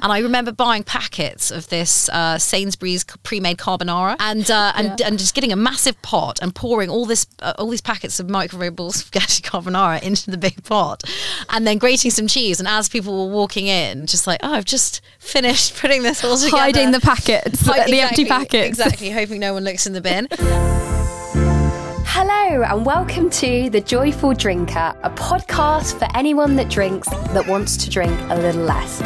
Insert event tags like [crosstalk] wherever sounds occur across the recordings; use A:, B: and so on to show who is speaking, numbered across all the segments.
A: And I remember buying packets of this uh, Sainsbury's pre-made carbonara, and uh, and, and just getting a massive pot and pouring all this uh, all these packets of microwavable [laughs] spaghetti carbonara into the big pot, and then grating some cheese. And as people were walking in, just like, oh, I've just finished putting this all together,
B: hiding the packets,
A: Hide-
B: the empty
A: exactly,
B: packets.
A: exactly, hoping no one looks in the bin.
C: Hello, and welcome to The Joyful Drinker, a podcast for anyone that drinks that wants to drink a little less.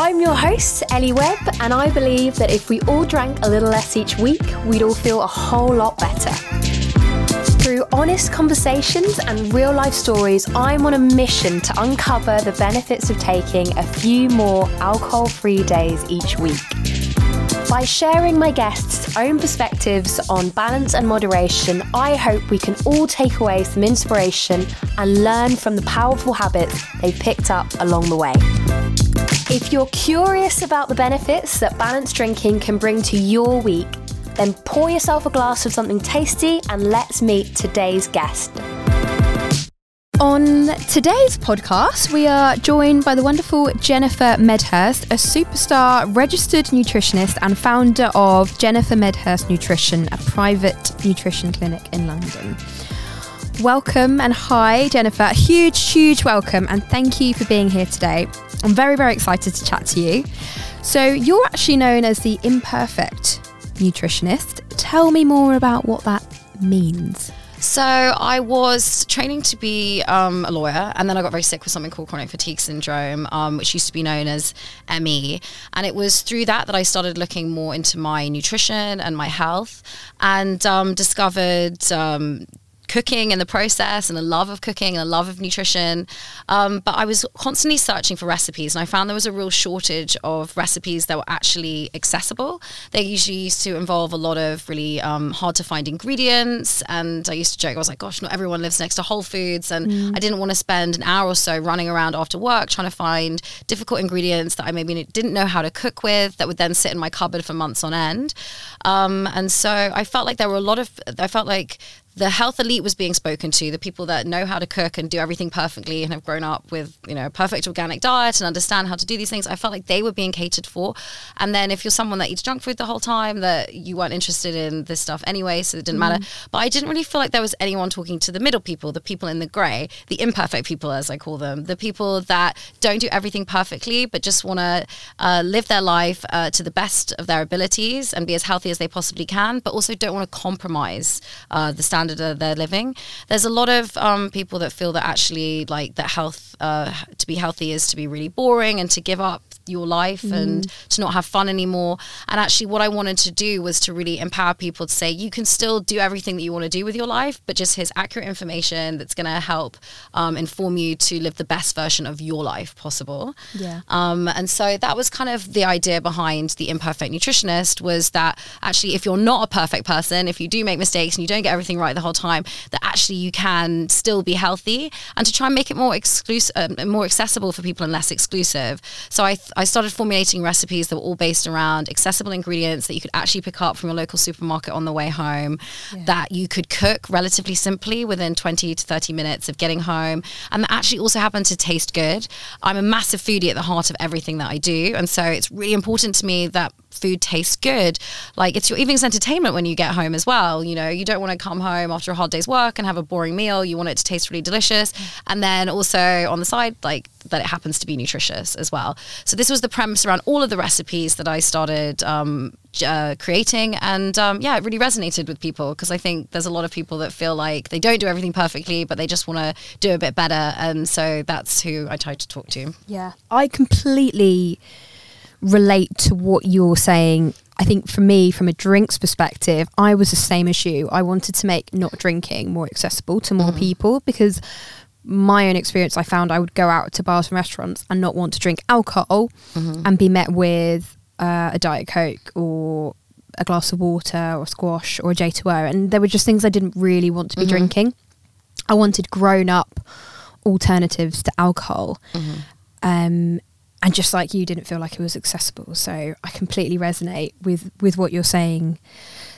C: I'm your host, Ellie Webb, and I believe that if we all drank a little less each week, we'd all feel a whole lot better. Through honest conversations and real life stories, I'm on a mission to uncover the benefits of taking a few more alcohol free days each week. By sharing my guests' own perspectives on balance and moderation, I hope we can all take away some inspiration and learn from the powerful habits they've picked up along the way. If you're curious about the benefits that balanced drinking can bring to your week, then pour yourself a glass of something tasty and let's meet today's guest.
B: On today's podcast, we are joined by the wonderful Jennifer Medhurst, a superstar registered nutritionist and founder of Jennifer Medhurst Nutrition, a private nutrition clinic in London. Welcome and hi, Jennifer. Huge, huge welcome and thank you for being here today. I'm very, very excited to chat to you. So, you're actually known as the imperfect nutritionist. Tell me more about what that means.
A: So I was training to be um, a lawyer, and then I got very sick with something called chronic fatigue syndrome, um, which used to be known as ME. And it was through that that I started looking more into my nutrition and my health, and um, discovered um, cooking and the process and a love of cooking and a love of nutrition. Um, but I was constantly searching for recipes and I found there was a real shortage of recipes that were actually accessible. They usually used to involve a lot of really um, hard to find ingredients. And I used to joke, I was like, gosh, not everyone lives next to Whole Foods. And I didn't want to spend an hour or so running around after work trying to find difficult ingredients that I maybe didn't know how to cook with that would then sit in my cupboard for months on end. Um, and so I felt like there were a lot of, I felt like the health elite was being spoken to the people that know how to cook and do everything perfectly and have grown up with you know a perfect organic diet and understand how to do these things i felt like they were being catered for. And then if you're someone that eats junk food the whole time that you weren't interested in this stuff anyway so it didn't matter. But i didn't really feel like there was anyone talking to the middle people the people in the gray the imperfect people as i call them the people that don't do everything perfectly but just want to uh, live their life uh, to the best of their abilities and be as healthy as they possibly can but also don't want to compromise uh, the standard of their living. There's a lot of um, people that feel that actually like that health uh, to be healthy is to be really boring and to give up your life and to not have fun anymore. And actually, what I wanted to do was to really empower people to say you can still do everything that you want to do with your life, but just here's accurate information that's going to help um, inform you to live the best version of your life possible.
B: Yeah.
A: Um, and so that was kind of the idea behind the imperfect nutritionist was that actually, if you're not a perfect person, if you do make mistakes and you don't get everything right the whole time, that actually you can still be healthy and to try and make it more exclusive, um, more accessible for people and less exclusive. So I, th- I started formulating recipes that were all based around accessible ingredients that you could actually pick up from your local supermarket on the way home, that you could cook relatively simply within 20 to 30 minutes of getting home, and that actually also happen to taste good. I'm a massive foodie at the heart of everything that I do, and so it's really important to me that food tastes good. Like it's your evening's entertainment when you get home as well. You know, you don't want to come home after a hard day's work and have a boring meal. You want it to taste really delicious. And then also on the side, like that it happens to be nutritious as well. So this was the premise around all of the recipes that I started um, uh, creating. And um, yeah, it really resonated with people because I think there's a lot of people that feel like they don't do everything perfectly, but they just want to do a bit better. And so that's who I tried to talk to.
B: Yeah. I completely relate to what you're saying. I think for me, from a drinks perspective, I was the same as you. I wanted to make not drinking more accessible to more people because my own experience, I found I would go out to bars and restaurants and not want to drink alcohol and be met with uh, a Diet Coke or a glass of water or squash or a J2O. And there were just things I didn't really want to be drinking. I wanted grown up alternatives to alcohol. Um, and just like you didn't feel like it was accessible. So I completely resonate with with what you're saying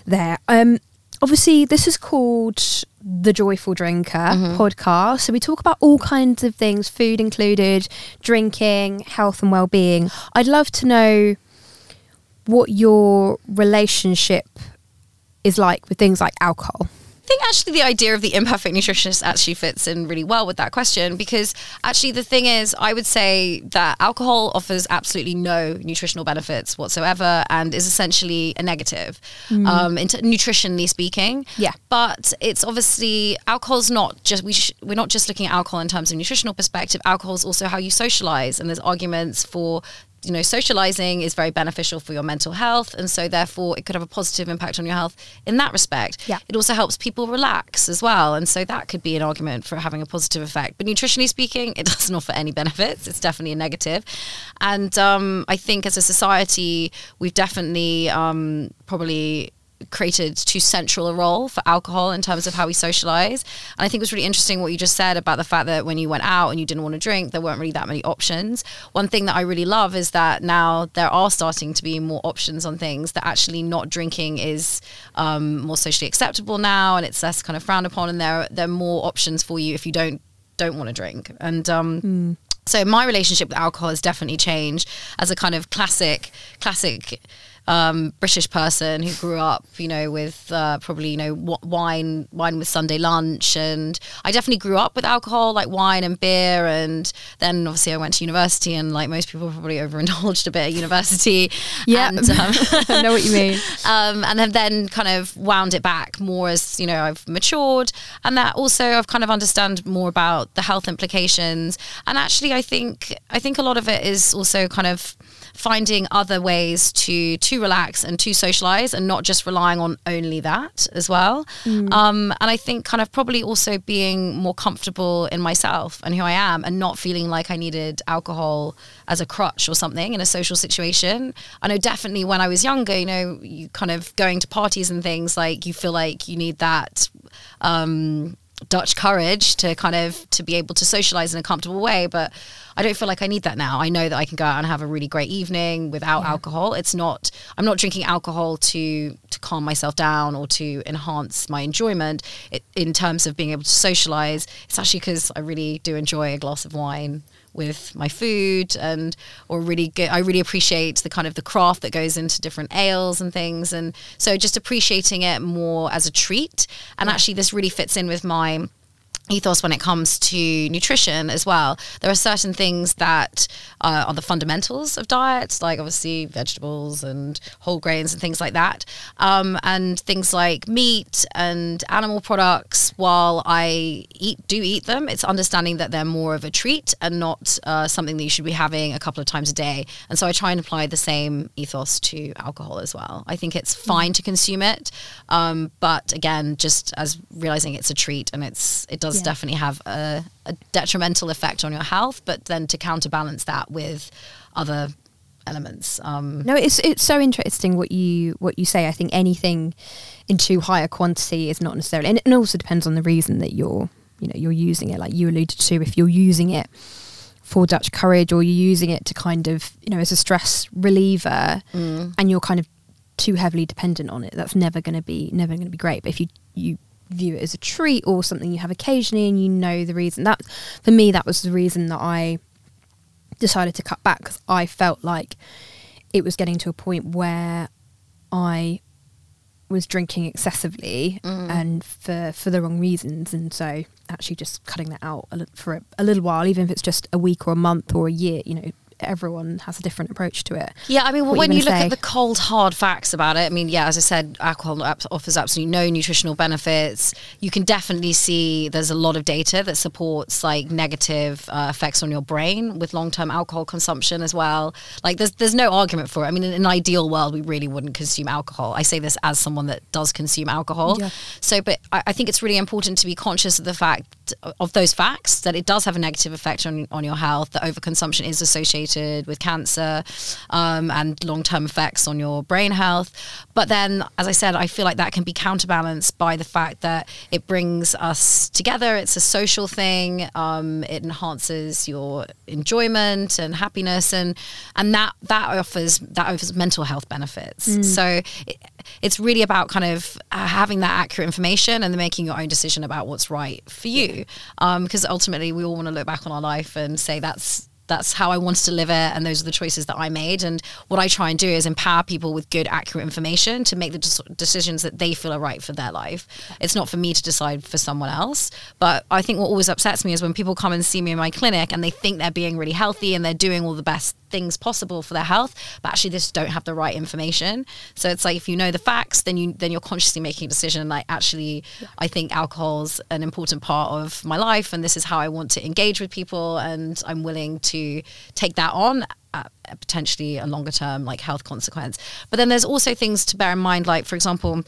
B: there. Um, obviously this is called the Joyful Drinker
A: Mm-hmm.
B: podcast. So we talk about all kinds of things, food included, drinking, health and well-being. I'd love to know what your relationship is like with things like alcohol.
A: I think actually the idea of the imperfect nutritionist actually fits in really well with that question because actually the thing is I would say that alcohol offers absolutely no nutritional benefits whatsoever and is essentially a negative um, in t- nutritionally speaking.
B: Yeah.
A: But it's obviously alcohol's not just we sh- we're not just looking at alcohol in terms of nutritional perspective. Alcohol is also how you socialize and there's arguments for you know, socializing is very beneficial for your mental health, and so therefore it could have a positive impact on your health in that respect.
B: Yeah.
A: It also helps people relax as well, and so that could be an argument for having a positive effect. But nutritionally speaking, it [laughs] doesn't offer any benefits. It's definitely a negative, and um, I think as a society, we've definitely um, probably created too central a role for alcohol in terms of how we socialize. And I think it was really interesting what you just said about the fact that when you went out and you didn't want to drink, there weren't really that many options. One thing that I really love is that now there are starting to be more options on things that actually not drinking is um, more socially acceptable now and it's less kind of frowned upon and there there are more options for you if you don't don't want to drink. And um so my relationship with alcohol has definitely changed as a kind of classic classic um, British person who grew up, you know, with uh, probably you know w- wine, wine with Sunday lunch, and I definitely grew up with alcohol, like wine and beer, and then obviously I went to university, and like most people probably [laughs] overindulged a bit at university.
B: Yeah.
A: um, [laughs]
B: I know what you mean. [laughs]
A: um, and have then kind of wound it back more as you know I've matured, and that also I've kind of understand more about the health implications. And actually, I think I think a lot of it is also kind of finding other ways to to relax and to socialize and not just relying on only that as well. Um, and i think kind of probably also being more comfortable in myself and who i am and not feeling like i needed alcohol as a crutch or something in a social situation. I know definitely when i was younger you know you kind of going to parties and things like you feel like you need that um, Dutch courage to kind of to be able to socialize in a comfortable way. But I don't feel like I need that now. I know that I can go out and have a really great evening without alcohol. It's not I'm not drinking alcohol to to calm myself down or to enhance my enjoyment it, in terms of being able to socialize. It's actually because I really do enjoy a glass of wine with my food and or really good I really appreciate the kind of the craft that goes into different ales and things. And so just appreciating it more as a treat. And actually this really fits in with my ethos when it comes to nutrition as well. There are certain things that uh, are the fundamentals of diets, like obviously vegetables and whole grains and things like that, um, and things like meat and animal products. While I eat, do eat them, it's understanding that they're more of a treat and not uh, something that you should be having a couple of times a day. And so I try and apply the same ethos to alcohol as well. I think it's fine to consume it, um, but again, just as realizing it's a treat and it's it does
B: Yeah.
A: definitely have a, a detrimental effect on your health, but then to counterbalance that with other elements. Um,
B: No, it's it's so interesting what you what you say. I think anything in too high a quantity is not necessarily, and it also depends on the reason that you're you know you're using it. Like you alluded to, if you're using it for Dutch courage or you're using it to kind of you know as a stress reliever, and you're kind of too heavily dependent on it, that's never going to be never going to be great. But if you you view it as a treat or something you have occasionally and you know the reason. That for me that was the reason that I decided to cut back because I felt like it was getting to a point where I was drinking excessively mm. and for for the wrong reasons. And so actually just cutting that out for a, a little while even if it's just a week or a month or a year you know everyone has a different approach to it
A: Yeah, I mean, when
B: you
A: you look
B: say?
A: at the cold, hard facts about it, I mean, yeah, as I said, alcohol offers absolutely no nutritional benefits. You can definitely see there's a lot of data that supports like negative uh, effects on your brain with long-term alcohol consumption as well. Like, there's there's no argument for it. I mean, in an ideal world, we really wouldn't consume alcohol. I say this as someone that does consume alcohol.
B: Yeah.
A: So, but I, I think it's really important to be conscious of the fact of those facts that it does have a negative effect on on your health. That overconsumption is associated with cancer um, and long term effects on your brain health. But then, as I said, I feel like that can be counterbalanced by the fact that it brings us together. It's a social thing. Um, it enhances your enjoyment and happiness, and and that that offers that offers mental health benefits. So. It, it's really about kind of uh, having that accurate information and then making your own decision about what's right for you. Because ultimately, we all want to look back on our life and say that's that's how I wanted to live it, and those are the choices that I made. And what I try and do is empower people with good, accurate information to make the decisions that they feel are right for their life. It's not for me to decide for someone else. But I think what always upsets me is when people come and see me in my clinic and they think they're being really healthy and they're doing all the best things possible for their health, but actually they just don't have the right information. So it's like if you know the facts, then you then you're consciously making a decision. Like actually, I think alcohol's an important part of my life, and this is how I want to engage with people, and I'm willing to take that on. Potentially a longer term like health consequence but then there's also things to bear in mind like for example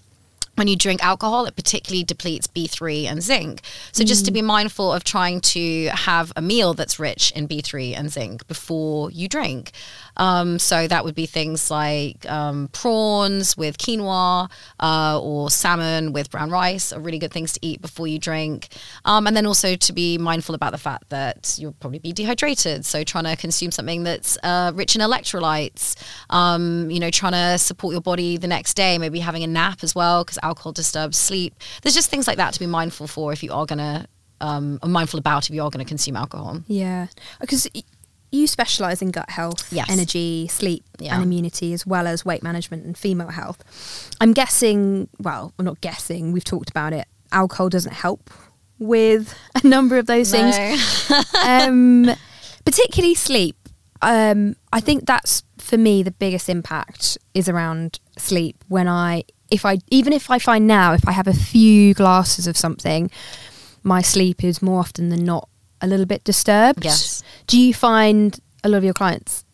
A: when you drink alcohol, it particularly depletes B3 and zinc. So, just to mm. be mindful of trying to have a meal that's rich in B3 and zinc before you drink. Um, so, that would be things like um, prawns with quinoa uh, or salmon with brown rice are really good things to eat before you drink. Um, and then also to be mindful about the fact that you'll probably be dehydrated. So, trying to consume something that's uh, rich in electrolytes, um, you know, trying to support your body the next day, maybe having a nap as well, because alcohol disturbs sleep. There's just things like that to be mindful for if you are going to, um, mindful about if you are going to consume alcohol.
B: Yeah, because you specialize in gut health,
A: Yes.
B: energy, sleep,
A: Yeah.
B: and immunity, as well as weight management and female health. I'm guessing, well, we're not guessing, we've talked about it. Alcohol doesn't help with a number of those things. [laughs] um, particularly sleep. Um, I think that's for me the biggest impact is around sleep. When I, if I, even if I find now, if I have a few glasses of something, my sleep is more often than not a little bit disturbed.
A: Yes.
B: Do you find a lot of your clients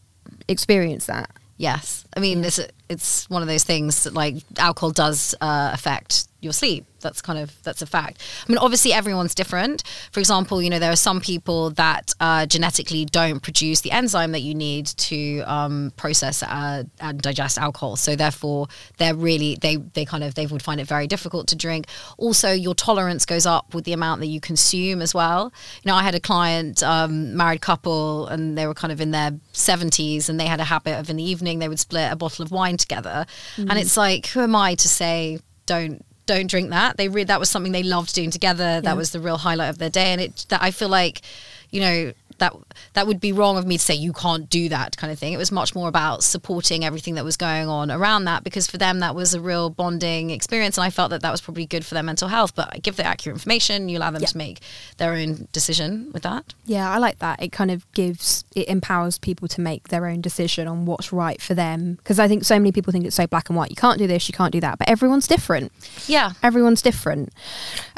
B: experience that?
A: Yes, I mean it's it's one of those things that like alcohol does uh, affect your sleep. That's kind of that's a fact. I mean, obviously everyone's different. For example, you know there are some people that uh, genetically don't produce the enzyme that you need to um, process uh, and digest alcohol. So therefore, they're really they they kind of they would find it very difficult to drink. Also, your tolerance goes up with the amount that you consume as well. You know, I had a client, um, married couple, and they were kind of in their 70s, and they had a habit of in the evening they would split a bottle of wine together. And it's like, who am I to say don't don't drink that? They re- that was something they loved doing together. That
B: Yeah.
A: was the real highlight of their day, and it that I feel like, you know. That that would be wrong of me to say you can't do that kind of thing. It was much more about supporting everything that was going on around that because for them that was a real bonding experience, and I felt that that was probably good for their mental health. But I give the accurate information, you allow them
B: Yeah.
A: to make their own decision with that.
B: Yeah, I like that. It kind of gives, it empowers people to make their own decision on what's right for them. Because I think so many people think it's so black and white. You can't do this, you can't do that. But everyone's different.
A: Yeah,
B: Everyone's different.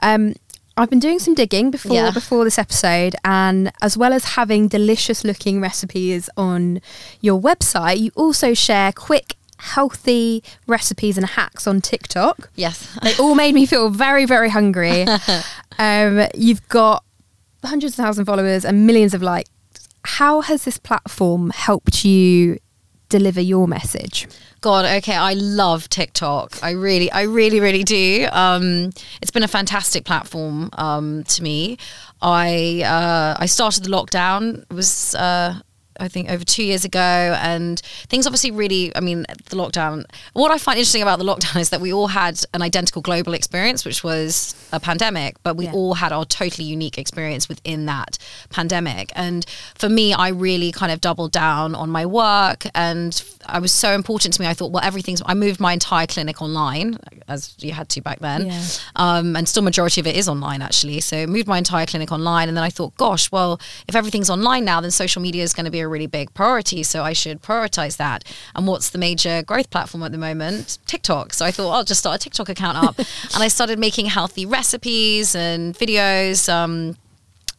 B: Um, I've been doing some digging before
A: Yeah.
B: before this episode, and as well as having delicious looking recipes on your website, you also share quick, healthy recipes and hacks on TikTok.
A: yes.
B: They all made me feel very, very hungry. [laughs] um, you've got hundreds of thousand followers and millions of likes. How has this platform helped you deliver your message?
A: God, okay, I love TikTok. I really, I really, really do. Um, it's been a fantastic platform um, to me. I uh, I started the lockdown. It was uh, I think over two years ago, and things obviously really. I mean, the lockdown. What I find interesting about the lockdown is that we all had an identical global experience, which was a pandemic, but we
B: Yeah.
A: all had our totally unique experience within that pandemic. And for me, I really kind of doubled down on my work, and I was so important to me. I thought, well, everything's. I moved my entire clinic online, as you had to back then,
B: Yeah.
A: um, and still majority of it is online actually. So moved my entire clinic online, and then I thought, gosh, well, if everything's online now, then social media is going to be a really big priority. So I should prioritize that. And what's the major growth platform at the moment? TikTok. So I thought I'll just start a TikTok account up, [laughs] and I started making healthy recipes and videos. Um,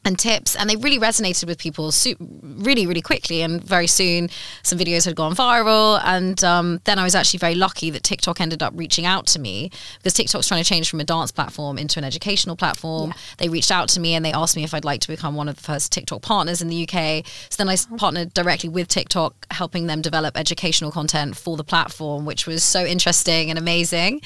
A: and tips and they really resonated with people su- really really quickly and very soon some videos had gone viral and um, then i was actually very lucky that tiktok ended up reaching out to me because tiktok's trying to change from a dance platform into an educational platform. They reached out to me and they asked me if i'd like to become one of the first tiktok partners in the uk so then i partnered directly with tiktok helping them develop educational content for the platform which was so interesting and amazing.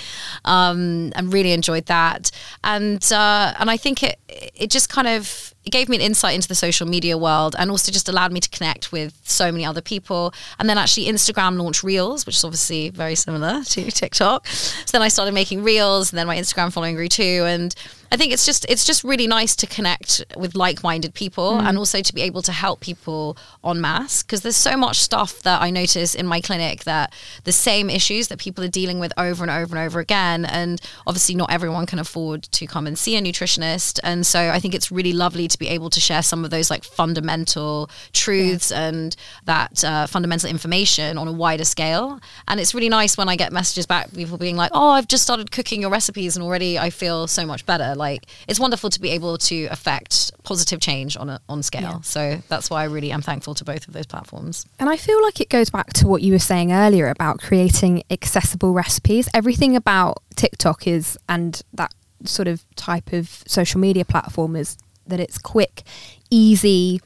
A: Um, and really enjoyed that. And uh, and i think it it just kind of it gave me an insight into the social media world and also just allowed me to connect with so many other people. And then actually Instagram launched Reels, which is obviously very similar [laughs] to TikTok. So then I started making Reels and then my Instagram following grew too. And I think it's just it's just really nice to connect with like-minded people mm. and also to be able to help people en masse because there's so much stuff that I notice in my clinic that the same issues that people are dealing with over and over and over again and obviously not everyone can afford to come and see a nutritionist and so I think it's really lovely to be able to share some of those like fundamental truths yeah. and that uh, fundamental information on a wider scale and it's really nice when I get messages back people being like oh I've just started cooking your recipes and already I feel so much better like it's wonderful to be able to affect positive change on a, on scale. Yeah. So that's why I really am thankful to both of those platforms.
B: And I feel like it goes back to what you were saying earlier about creating accessible recipes. Everything about TikTok is and that sort of type of social media platform is that it's quick, easy,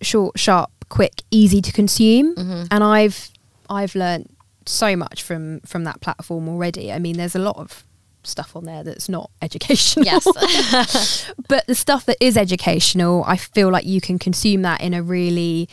B: short, sharp, quick, easy to consume. Mm-hmm. And I've I've learned so much from from that platform already. I mean, there's a lot of stuff on there that's not educational.
A: Yes. [laughs]
B: but the stuff that is educational, I feel like you can consume that in a really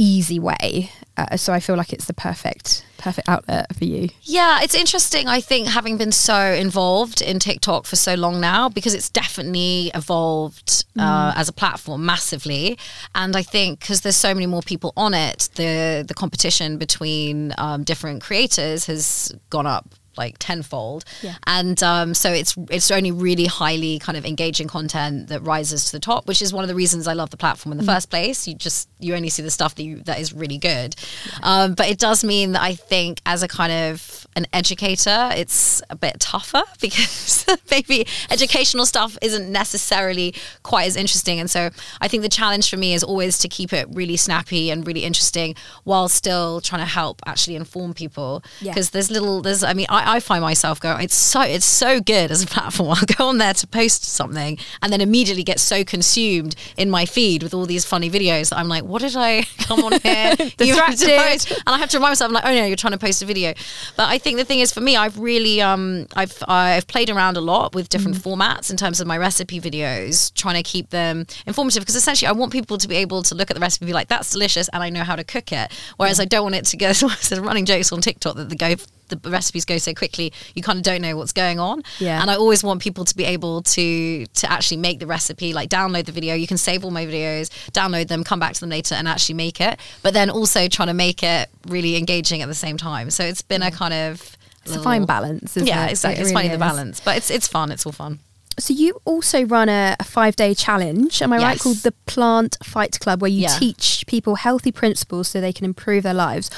B: easy way. Uh, so I feel like it's the perfect perfect outlet for you.
A: Yeah, it's interesting. I think having been so involved in TikTok for so long now, because it's definitely evolved uh, mm. as a platform massively, and I think because there's so many more people on it, the the competition between um, different creators has gone up like tenfold. Yeah. And um, so it's it's only really highly kind of engaging content that rises to the top, which is one of the reasons I love the platform in the mm. first place. You just you only see the stuff that you, that is really good. Yeah. Um, but it does mean that I think as a kind of an educator, it's a bit tougher [laughs] because [laughs] maybe educational stuff isn't necessarily quite as interesting. And so I think the challenge for me is always to keep it really snappy and really interesting while still trying to help actually inform people. Because yeah. there's little there's I mean I I, find myself going, it's so it's so good as a [laughs] platform. I'll go on there to post something and then immediately get so consumed in my feed with all these funny videos that I'm like, what did I [laughs] come on here? [laughs] you have to post, and I have to remind myself, I'm like, oh no, you're trying to post a video. But I think the thing is, for me, I've really um I've I've played around a lot with different mm. formats in terms of my recipe videos, trying to keep them informative because essentially I want people to be able to look at the recipe and be like, that's delicious, and I know how to cook it. Whereas yeah. I don't want it to go. So running jokes on TikTok that the go the recipes go so quickly, you kind of don't know what's going on.
B: Yeah.
A: And I always want people to be able to to actually make the recipe, like download the video. You can save all my videos, download them, come back to them later, and actually make it. But then also trying to make it really engaging at the same time. So it's been a mm. kind of
B: it's little, a fine balance.
A: yeah,
B: it?
A: exactly. It really it's finding the balance, but it's it's fun. It's all fun.
B: So you also run a, a five day challenge, am I yes. right? Called the Plant Fight Club, where you yeah. teach people healthy principles so they can improve their lives.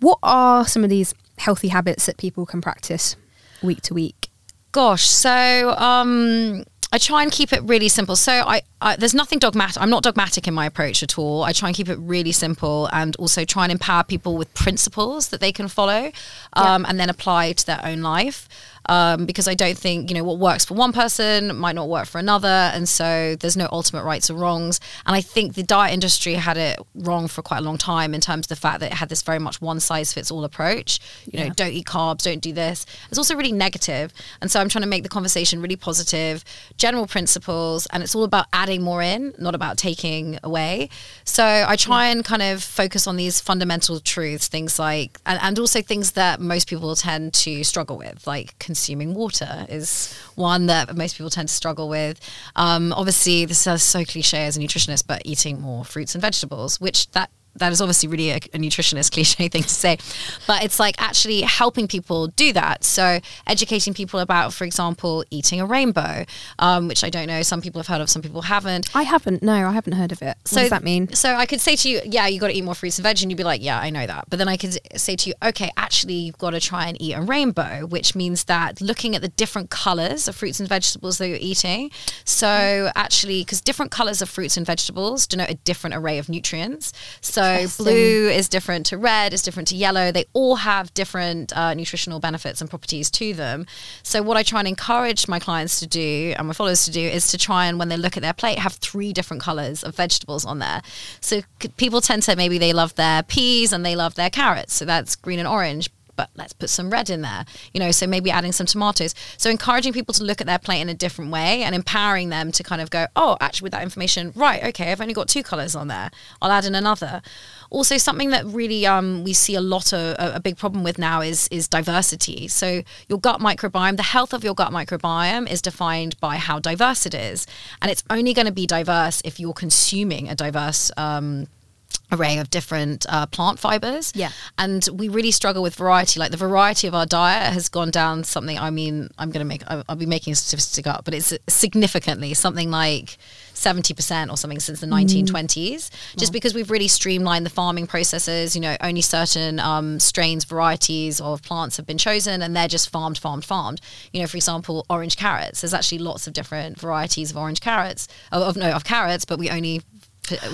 B: What are some of these healthy habits that people can practice week to week?
A: Gosh, so um, I try and keep it really simple. So I, I, there's nothing dogmatic. I'm not dogmatic in my approach at all. I try and keep it really simple and also try and empower people with principles that they can follow um, yeah. and then apply to their own life um, because I don't think you know what works for one person might not work for another, and so there's no ultimate rights or wrongs. And I think the diet industry had it wrong for quite a long time in terms of the fact that it had this very much one size fits all approach. You know, don't eat carbs, don't do this. It's also really negative. negative, and so I'm trying to make the conversation really positive, general principles, and it's all about adding more in, not about taking away. So I try yeah. and kind of focus on these fundamental truths, things like, and, and also things that most people tend to struggle with, like consuming water is one that most people tend to struggle with. Um, obviously, this is so cliche as a nutritionist, but eating more fruits and vegetables, which that that is obviously really a, a, nutritionist [laughs] cliche thing to say, but it's like actually helping people do that. So educating people about, for example, eating a rainbow, um, which I don't know, some people have heard of, some people haven't.
B: I haven't. No, I haven't heard of it. So, what does that mean?
A: So I could say to you, yeah, you got to eat more fruits and veg, and you'd be like, yeah, I know that. But then I could say to you, okay, actually, you've got to try and eat a rainbow, which means that looking at the different colors of fruits and vegetables that you're eating. So actually, because different colors of fruits and vegetables denote a different array of nutrients. So so blue is different to red, is different to yellow. They all have different uh, nutritional benefits and properties to them. So what I try and encourage my clients to do and my followers to do is to try and when they look at their plate have three different colors of vegetables on there. So people tend to maybe they love their peas and they love their carrots. So that's green and orange but let's put some red in there. You know, so maybe adding some tomatoes. So encouraging people to look at their plate in a different way and empowering them to kind of go, oh, actually, with that information, right, okay, I've only got two colors on there. I'll add in another. Also, something that really um, we see a lot of a, big problem with now is is diversity. So your gut microbiome, the health of your gut microbiome is defined by how diverse it is, and it's only going to be diverse if you're consuming a diverse. Um, array of different uh, plant fibers.
B: Yeah.
A: And we really struggle with variety. Like the variety of our diet has gone down something, I mean, I'm going to make, I'll, I'll be making a statistic up, but it's significantly something like 70% or something since the 1920s, just because we've really streamlined the farming processes. You know, only certain um, strains, varieties of plants have been chosen and they're just farmed, farmed, farmed. You know, for example, orange carrots. There's actually lots of different varieties of orange carrots, of, of no, of carrots, but we only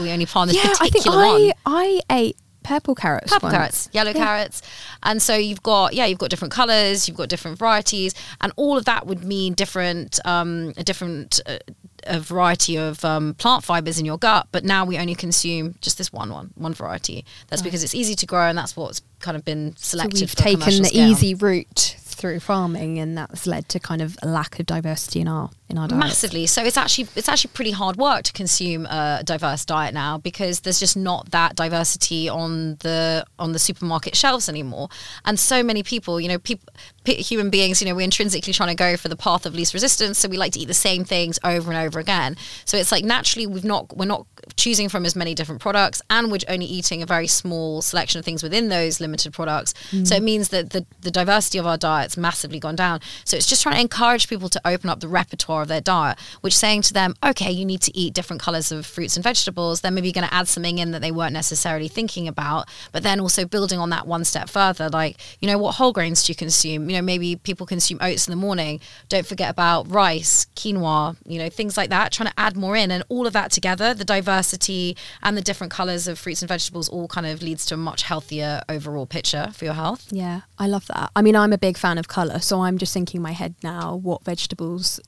A: we only farm this
B: yeah, I think
A: one
B: I, I ate purple carrots.
A: purple
B: once.
A: carrots, yellow carrots, and so you've got yeah, you've got different colors, you've got different varieties, and all of that would mean different um, a different. Uh, a variety of um, plant fibers in your gut, but now we only consume just this one one one variety. That's because it's easy to grow, and that's what's kind of been
B: So
A: selected.
B: we've taken the
A: scale.
B: easy route through farming, and that's led to kind of a lack of diversity in our in our diet.
A: massively. So it's actually it's actually pretty hard work to consume a diverse diet now because there's just not that diversity on the on the supermarket shelves anymore. And so many people you know people human beings you know we're intrinsically trying to go for the path of least resistance so we like to eat the same things over and over again. So it's like naturally we've not we're not choosing from as many different products and we're only eating a very small selection of things within those limited products. Mm. So it means that the, the diversity of our diet's massively gone down. So it's just trying to encourage people to open up the repertoire of their diet which saying to them okay you need to eat different colors of fruits and vegetables then maybe you're going to add something in that they weren't necessarily thinking about but then also building on that one step further like you know what whole grains do you consume? You know maybe people consume oats in the morning. Don't forget about rice quinoa you know things like that trying to add more in and all of that together the diversity and the different colors of fruits and vegetables all kind of leads to a much healthier overall picture for your health.
B: Yeah, I love that. I mean, I'm a big fan of colour, so I'm just thinking in my head now what vegetables,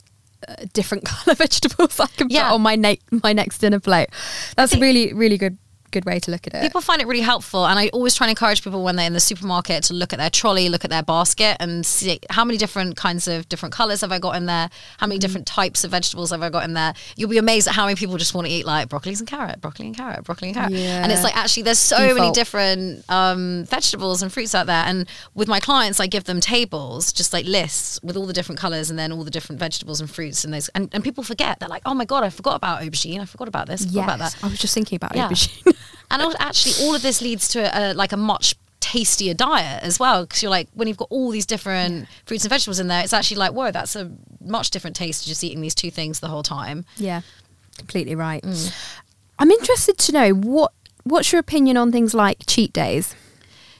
B: different [laughs] colour vegetables I can
A: Yeah.
B: put on my ne- my next dinner plate. That's a really really good good way to look at it.
A: People find it really helpful, and I always try and encourage people when they're in the supermarket to look at their trolley, look at their basket, and see how many different kinds of different colors have I got in there, how
B: Mm.
A: many different types of vegetables have I got in there. You'll be amazed at how many people just want to eat like broccolis and carrot, broccoli and carrot, broccoli and carrot, and it's like actually there's so many different um, vegetables and fruits out there. And with my clients, I give them tables, just like lists with all the different colors and then all the different vegetables and fruits, and those, and, and people forget. They're like, oh my god, I forgot about aubergine, I forgot about this, I forgot
B: yes,
A: about that.
B: I was just thinking about
A: Yeah.
B: aubergine. [laughs]
A: And actually, all of this leads to a, like a much tastier diet as well. Because you're like, when you've got all these different fruits and vegetables in there, it's actually like, whoa, that's a much different taste to just eating these two things the whole time.
B: yeah, completely right.
A: Mm.
B: I'm interested to know what what's your opinion on things like cheat days.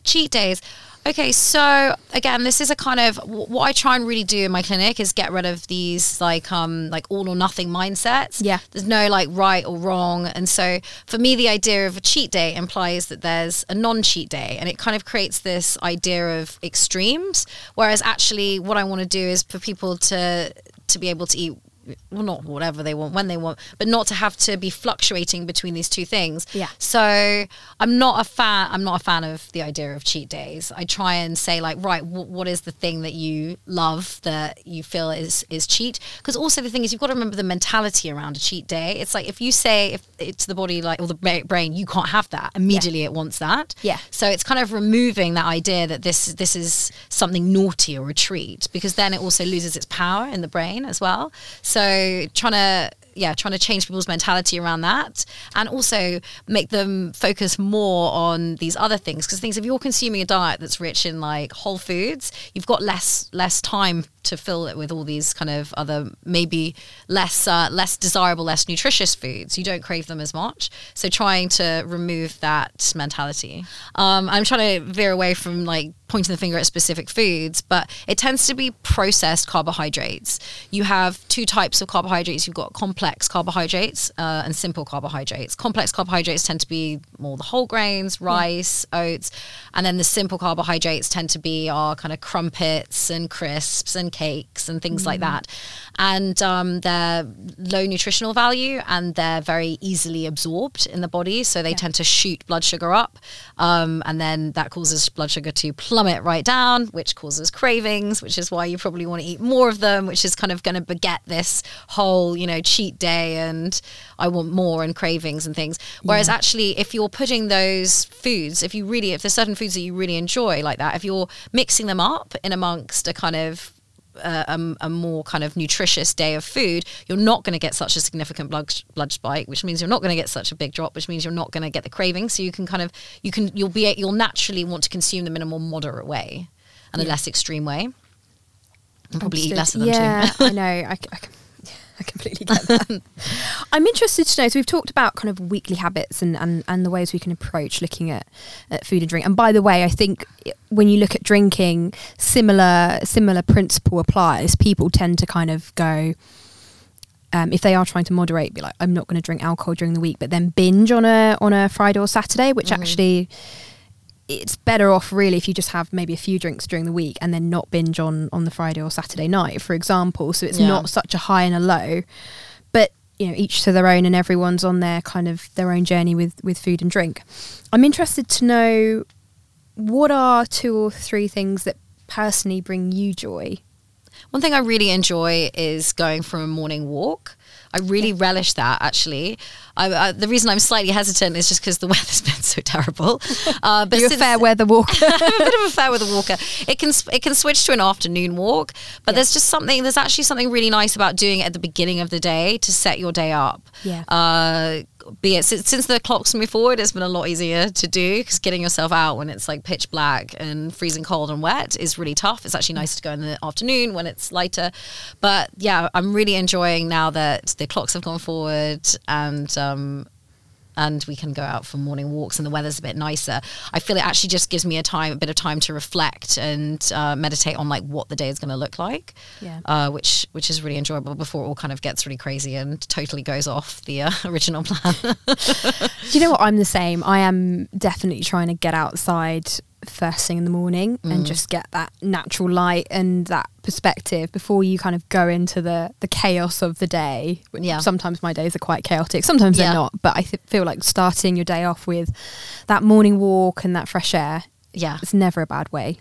A: cheat days. Okay, so again, this is a kind of what I try and really do in my clinic is get rid of these like um like all or nothing mindsets.
B: Yeah.
A: there's no like right or wrong, and so for me, the idea of a cheat day implies that there's a non-cheat day, and it kind of creates this idea of extremes. Whereas actually, what I want to do is for people to to be able to eat well, not whatever they want when they want, but not to have to be fluctuating between these two things.
B: Yeah.
A: So I'm not a fan. I'm not a fan of the idea of cheat days. I try and say like, right, w- what is the thing that you love that you feel is is cheat? Because also the thing is, you've got to remember the mentality around a cheat day. It's like if you say if it's the body like or the brain, you can't have that. Immediately it wants that.
B: Yeah.
A: So it's kind of removing that idea that this this is something naughty or a treat because then it also loses its power in the brain as well. So trying to yeah, trying to change people's mentality around that and also make them focus more on these other things. Because things if you're consuming a diet that's rich in like whole foods, you've got less less time to fill it with all these kind of other maybe less uh, less desirable, less nutritious foods. You don't crave them as much. So trying to remove that mentality. Um, I'm trying to veer away from like pointing the finger at specific foods, but it tends to be processed carbohydrates. You have two types of carbohydrates. You've got complex carbohydrates uh, and simple carbohydrates. Complex carbohydrates tend to be more the whole grains, rice, oats, and then the simple carbohydrates tend to be our kind of crumpets and crisps and cakes and things like that. And um, they're low nutritional value and they're very easily absorbed in the body, so they tend to shoot blood sugar up, um, and then that causes blood sugar to plummet plummet right down, which causes cravings, which is why you probably want to eat more of them, which is kind of going to beget this whole, you know, cheat day and I want more and cravings and things. Whereas yeah. actually, if you're putting those foods, if you really, if there's certain foods that you really enjoy like that, if you're mixing them up in amongst a kind of a, a, a, more kind of nutritious day of food, you're not going to get such a significant blood blood spike, which means you're not going to get such a big drop, which means you're not going to get the craving. So you can kind of you can you'll be you'll naturally want to consume them in a more moderate way and yeah. a less extreme way. And probably Understood. eat less of them
B: yeah,
A: too. [laughs]
B: I know. I, I, [laughs] I completely get that. I'm interested to know. So we've talked about kind of weekly habits and, and, and the ways we can approach looking at, at food and drink. And by the way, I think when you look at drinking, similar similar principle applies. People tend to kind of go. Um, if they are trying to moderate, be like, I'm not going to drink alcohol during the week, but then binge on a on a Friday or Saturday, which mm-hmm. actually it's better off really if you just have maybe a few drinks during the week and then not binge on on the Friday or Saturday night, for example. So it's yeah. not such a high and a low, but you know each to their own, and everyone's on their kind of their own journey with with food and drink. I'm interested to know what are two or three things that personally bring you joy.
A: One thing I really enjoy is going for a morning walk. I really yeah. relish that actually. I, uh, the reason I'm slightly hesitant is just because the [laughs] weather's been so terrible. [laughs]
B: Uh, but You're a fair weather walker. [laughs]
A: A bit of a fair weather walker. It can it can switch to an afternoon walk, but yeah. there's just something. There's actually something really nice about doing it at the beginning of the day to set your day up.
B: Yeah. Uh,
A: be it since, the clocks moved forward, it's been a lot easier to do because getting yourself out when it's like pitch black and freezing cold and wet is really tough. It's actually nice to go in the afternoon when it's lighter. But yeah, I'm really enjoying now that the clocks have gone forward and um, and we can go out for morning walks and the weather's a bit nicer i feel it actually just gives me a time a bit of time to reflect and uh, meditate on like what the day is going to look like
B: yeah. uh,
A: which which is really enjoyable before it all kind of gets really crazy and totally goes off the uh, [laughs] original plan [laughs]
B: do you know what i'm the same i am definitely trying to get outside first thing in the morning mm. and just get that natural light and that perspective before you kind of go into the the chaos of the day.
A: Yeah.
B: Sometimes my days are quite chaotic. Sometimes yeah. they're not. But I th- feel like starting your day off with that morning walk and that fresh air.
A: Yeah.
B: It's never a bad way.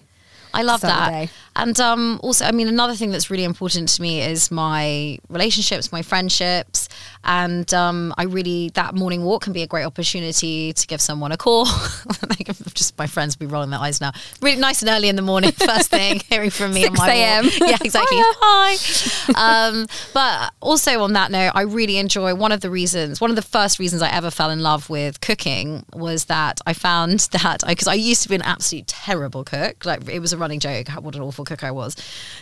A: I love that. And um, also, I mean, another thing that's really important to me is my relationships, my friendships. And um, I really, that morning walk can be a great opportunity to give someone a call. [laughs] just my friends be rolling their eyes now. Really nice and early in the morning, [laughs] first thing, hearing from me
B: 6 a.m.
A: Yeah, [laughs] exactly. Hi. um, but also on that note, I really enjoy one of the reasons, one of the first reasons I ever fell in love with cooking was that I found that, because I, I used to be an absolute terrible cook. Like it was a running joke what an awful cook I was.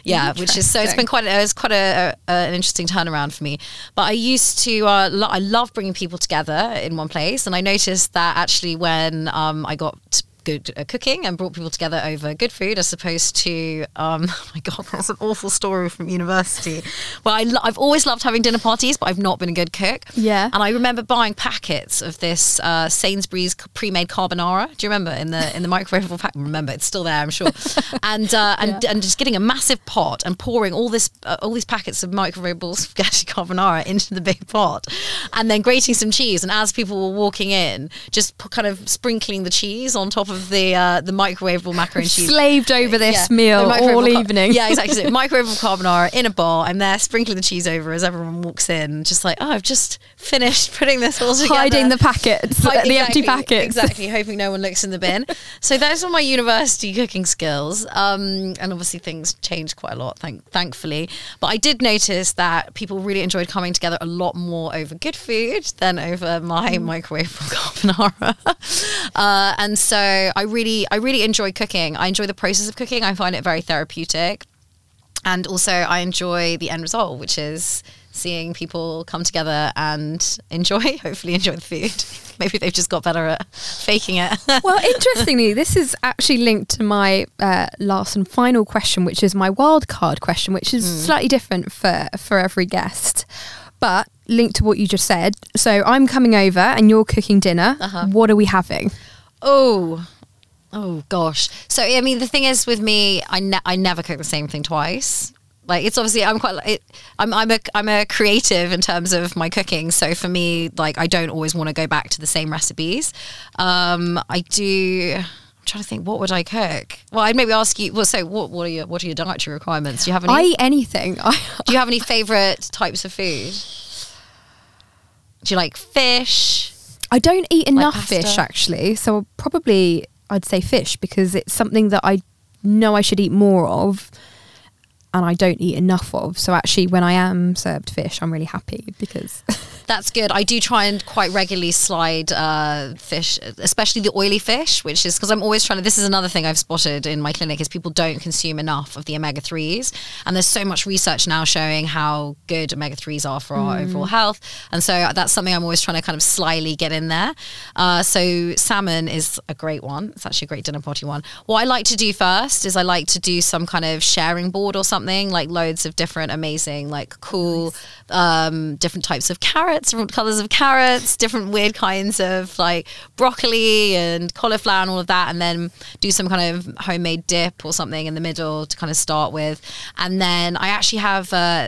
A: Yeah, which is so it's been quite it's quite a, a, an interesting turnaround for me. But I used to uh, lo- I love bringing people together in one place, and I noticed that actually when um, I got good uh, cooking and brought people together over good food as opposed to um, [laughs] oh my god that's an awful story from university. Well I have always loved having dinner parties but I've not been a good cook.
B: Yeah.
A: And I remember buying packets of this uh, Sainsbury's pre-made carbonara. Do you remember in the in the microwavable pack? Remember it's still there I'm sure. [laughs] And uh, and, yeah. and just getting a massive pot and pouring all this uh, all these packets of microwavable [laughs] spaghetti carbonara into the big pot and then grating some cheese. And as people were walking in just kind of sprinkling the cheese on top of the uh, the microwavable macaroni and cheese.
B: Slaved over this yeah, meal all evening.
A: yeah, exactly. So [laughs] microwavable carbonara in a bowl. I'm there sprinkling the cheese over as everyone walks in, just like, oh, I've just finished putting this all together.
B: Hiding the packets, the exactly, empty packets.
A: Exactly, hoping no one looks in the bin. so those were my university cooking skills. Um, and obviously things changed quite a lot, thank- thankfully. But I did notice that people really enjoyed coming together a lot more over good food than over my mm. microwavable [laughs] carbonara. Uh, and so I really, I really enjoy cooking. I enjoy the process of cooking. I find it very therapeutic, and also I enjoy the end result, which is seeing people come together and enjoy, [laughs] hopefully enjoy the food. [laughs] Maybe they've just got better at faking it. [laughs]
B: well, interestingly, this is actually linked to my uh, last and final question, which is my wild card question, which is mm. slightly different for for every guest. But linked to what you just said. So I'm coming over and you're cooking dinner. Uh-huh. What are we having?
A: Oh, oh gosh. So I mean, the thing is with me, I ne- I never cook the same thing twice. Like it's obviously I'm quite it, I'm I'm a I'm a creative in terms of my cooking. So for me, like I don't always want to go back to the same recipes. Um, I do. I'm trying to think, what would I cook? Well, I'd maybe ask you. Well, so what? What are your what are your dietary requirements? Do you have any?
B: I eat anything. [laughs]
A: Do you have any favorite types of food? Do you like fish?
B: I don't eat enough
A: pasta?
B: fish actually, so probably I'd say fish because it's something that I know I should eat more of and I don't eat enough of. So actually when I am served fish, I'm really happy because [laughs]
A: That's good. I do try and quite regularly slide uh, fish, especially the oily fish, which is because I'm always trying to. This is another thing I've spotted in my clinic is people don't consume enough of the omega threes, and there's so much research now showing how good omega threes are for our overall health, and so that's something I'm always trying to kind of slyly get in there. Uh, so salmon is a great one. It's actually a great dinner party one. What I like to do first is I like to do some kind of sharing board or something, like loads of different amazing, like cool, um, different types of carrots, different colors of carrots, different weird kinds of like broccoli and cauliflower and all of that, and then do some kind of homemade dip or something in the middle to kind of start with. And then I actually have uh,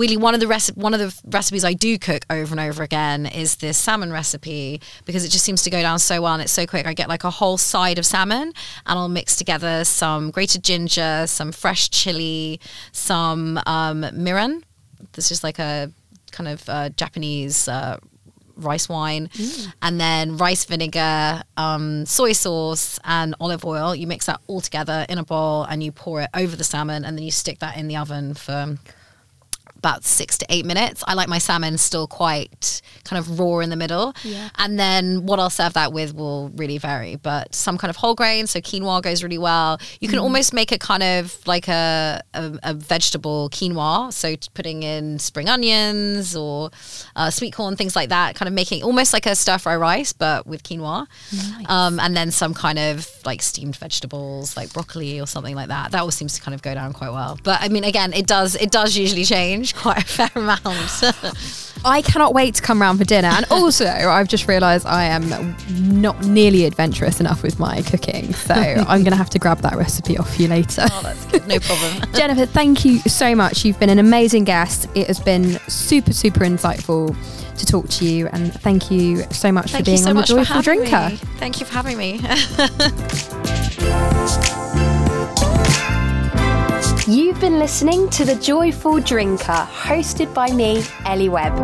A: really one of the reci- one of the recipes I do cook over and over again is this salmon recipe because it just seems to go down so well and it's so quick. I get like a whole side of salmon and I'll mix together some grated ginger, some fresh chili, some um, mirin. This is like a kind of uh, Japanese uh, rice wine, and then rice vinegar, um, soy sauce, and olive oil. You mix that all together in a bowl, and you pour it over the salmon, and then you stick that in the oven for about six to eight minutes. I like my salmon still quite kind of raw in the middle.
B: Yeah.
A: And then what I'll serve that with will really vary, but some kind of whole grain. So quinoa goes really well. You can almost make a kind of like a, a, a vegetable quinoa. So putting in spring onions or uh, sweet corn, things like that, kind of making almost like a stir fry rice, but with quinoa. Um, and then some kind of like steamed vegetables, like broccoli or something like that. That all seems to kind of go down quite well. But I mean, again, it does it does usually change quite a fair amount. [laughs]
B: I cannot wait to come round for dinner. And also, I've just realised I am not nearly adventurous enough with my cooking. So [laughs] I'm going to have to grab that recipe off you later.
A: oh, that's good. No problem. [laughs]
B: Jennifer, thank you so much. You've been an amazing guest. It has been super, super insightful to talk to you. And thank you so much
A: Thank
B: for being
A: so
B: on the Joyful Drinker.
A: me. Thank you for having me.
C: You've been listening to The Joyful Drinker, hosted by me, Ellie Webb.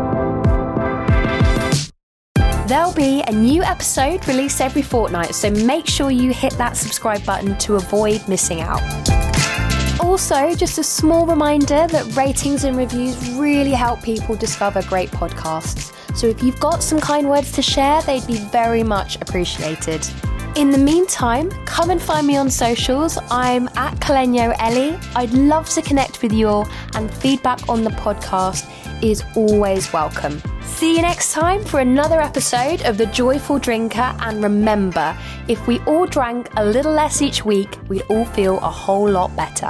C: There'll be a new episode released every fortnight, so make sure you hit that subscribe button to avoid missing out. Also, just a small reminder that ratings and reviews really help people discover great podcasts. So if you've got some kind words to share, they'd be very much appreciated. In the meantime, come and find me on socials. I'm at Caleño Ellie. I'd love to connect with you all, and feedback on the podcast is always welcome. See you next time for another episode of The Joyful Drinker. And remember, if we all drank a little less each week, we'd all feel a whole lot better.